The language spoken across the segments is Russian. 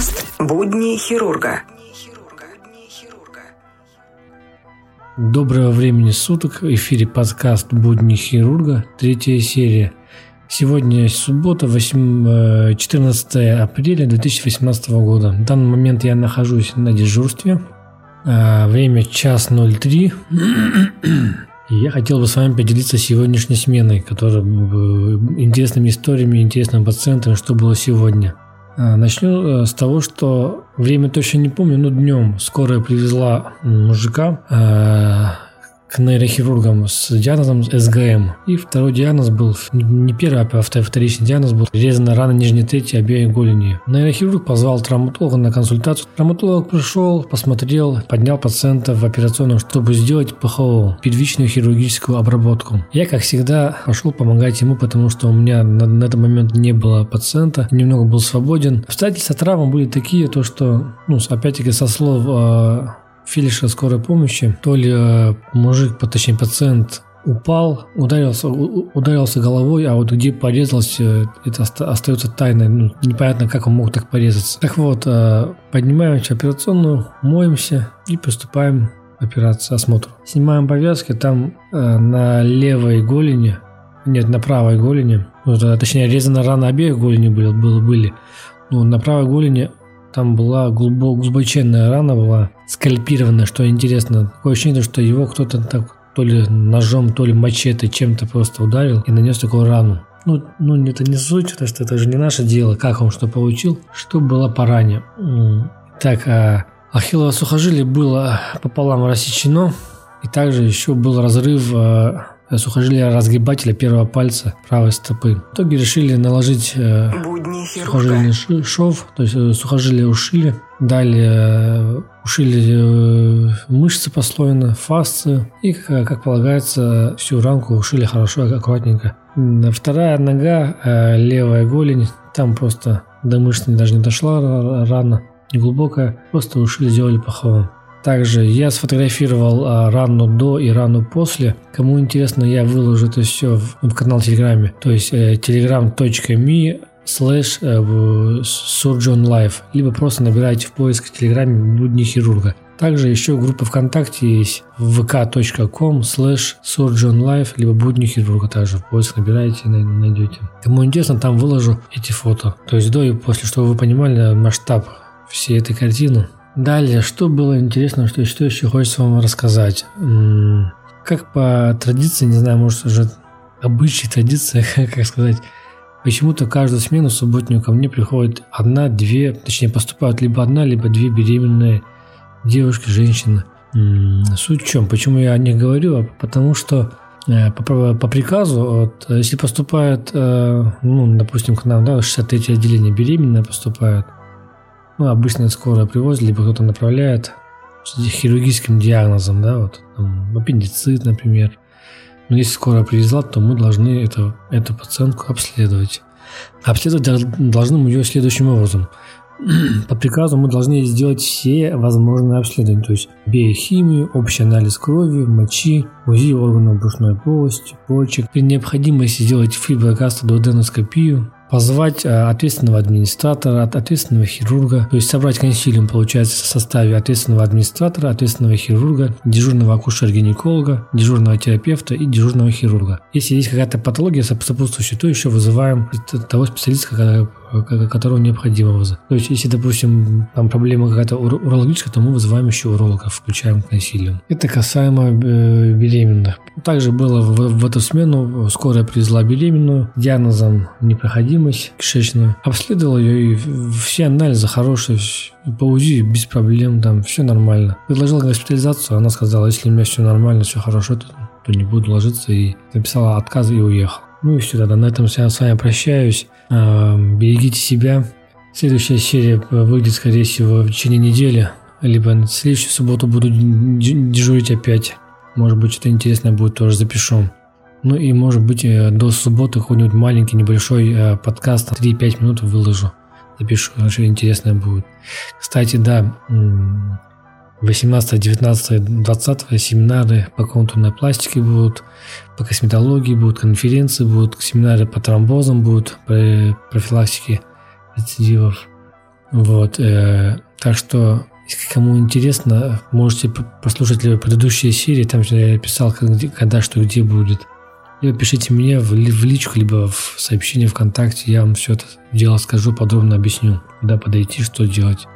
Подкаст «Будни хирурга». Доброго времени суток. В эфире подкаст «Будни хирурга», третья серия. Сегодня суббота, 8, 14 э, апреля 2018 года. В данный момент я нахожусь на дежурстве. А, время час 03. И я хотел бы с вами поделиться сегодняшней сменой, которая интересными историями, интересными пациентами, что было сегодня. А, начну э, с того, что время точно не помню, но днем скорая привезла мужика, э, к нейрохирургам с диагнозом СГМ. И второй диагноз был, не первый, а вторичный диагноз был резана рана нижней трети обеих голени. Нейрохирург позвал травматолога на консультацию. Травматолог пришел, посмотрел, поднял пациента в операционную, чтобы сделать ПХО, первичную хирургическую обработку. Я, как всегда, пошел помогать ему, потому что у меня на, на этот момент не было пациента, немного был свободен. Обстоятельства травмы были такие, то что, ну, опять-таки, со слов э, фельдшера скорой помощи, то ли э, мужик, точнее пациент упал, ударился, ударился головой, а вот где порезался, это остается тайной. Ну, непонятно, как он мог так порезаться. Так вот, э, поднимаемся в операционную, моемся и приступаем к операции, осмотру. Снимаем повязки, там э, на левой голени, нет, на правой голени, ну, точнее, резана рана обеих голени были, были, были. Ну, на правой голени там была глубоченная рана, была скальпированная, что интересно. Такое ощущение, что его кто-то так то ли ножом, то ли мачете чем-то просто ударил и нанес такую рану. Ну, ну это не суть, потому что это же не наше дело, как он что получил, что было по ране. Так, а ахиллово сухожилие было пополам рассечено, и также еще был разрыв а, сухожилия разгибателя первого пальца правой стопы. В итоге решили наложить э, сухожильный шов, то есть э, сухожилие ушили. Далее э, ушили мышцы послойно, фасции и, как полагается, всю рамку ушили хорошо, аккуратненько. Вторая нога, левая голень, там просто до мышцы даже не дошла рана, неглубокая, просто ушили, сделали паховым. Также я сфотографировал а, рану до и рану после. Кому интересно, я выложу это все в, в канал Телеграме. То есть э, telegram.me slash э, surgeon life. Либо просто набирайте в поиск в Телеграме будни хирурга. Также еще группа ВКонтакте есть vk.com slash surgeonlife, либо будни хирурга также в поиск набираете, найдете. Кому интересно, там выложу эти фото. То есть до и после, чтобы вы понимали масштаб всей этой картины. Далее, что было интересно, что, что еще хочется вам рассказать. Как по традиции, не знаю, может уже обычай, традиция, как сказать, почему-то каждую смену субботнюю ко мне приходит одна, две, точнее поступают либо одна, либо две беременные девушки, женщины. Суть в чем? Почему я о них говорю? А потому что э, по, по приказу, вот, если поступает, э, ну, допустим, к нам, да, 63 отделение беременная поступает, ну, обычно скорая привозят, либо кто-то направляет с хирургическим диагнозом, да, вот, там, аппендицит, например. Но если скорая привезла, то мы должны это, эту пациентку обследовать. Обследовать должны мы ее следующим образом. По приказу мы должны сделать все возможные обследования, то есть биохимию, общий анализ крови, мочи, УЗИ органов брюшной полости, почек. При необходимости сделать фиброгастодуоденоскопию, позвать э, ответственного администратора, ответственного хирурга, то есть собрать консилиум, получается, в составе ответственного администратора, ответственного хирурга, дежурного акушера-гинеколога, дежурного терапевта и дежурного хирурга. Если есть какая-то патология сопутствующая, то еще вызываем того специалиста, которого необходимо вызвать. То есть, если, допустим, там проблема какая-то урологическая, то мы вызываем еще уролога, включаем консилиум. Это касаемо э, беременных. Также было в, в эту смену скорая привезла беременную диагнозом непроходимость кишечную. Обследовал ее, и все анализы хорошие, по УЗИ без проблем, там все нормально. Предложил госпитализацию, она сказала, если у меня все нормально, все хорошо, то, то не буду ложиться, и написала отказ и уехал. Ну и все, тогда на этом я с вами прощаюсь. Берегите себя. Следующая серия выйдет, скорее всего, в течение недели. Либо в следующую субботу буду дежурить опять. Может быть, что-то интересное будет, тоже запишу. Ну и, может быть, э, до субботы какой-нибудь маленький, небольшой э, подкаст, 3-5 минут выложу. Запишу, что интересное будет. Кстати, да, 18, 19, 20 семинары по контурной пластике будут, по косметологии будут, конференции будут, семинары по тромбозам будут, по профилактике рецидивов. Вот, э, так что, если кому интересно, можете послушать предыдущие серии, там я писал, когда, что, где будет. Либо пишите мне в, в личку, либо в сообщение ВКонтакте, я вам все это дело скажу, подробно объясню, куда подойти, что делать,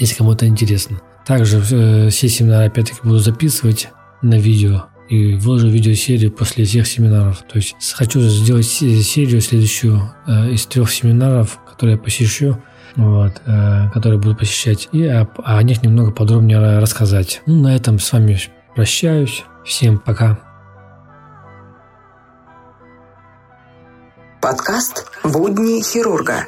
если кому-то интересно. Также э, все семинары опять-таки буду записывать на видео и выложу видеосерию после всех семинаров. То есть хочу сделать серию следующую э, из трех семинаров, которые я посещу, вот, э, которые буду посещать, и о, о них немного подробнее рассказать. Ну, на этом с вами прощаюсь. Всем пока. Подкаст «Будни хирурга».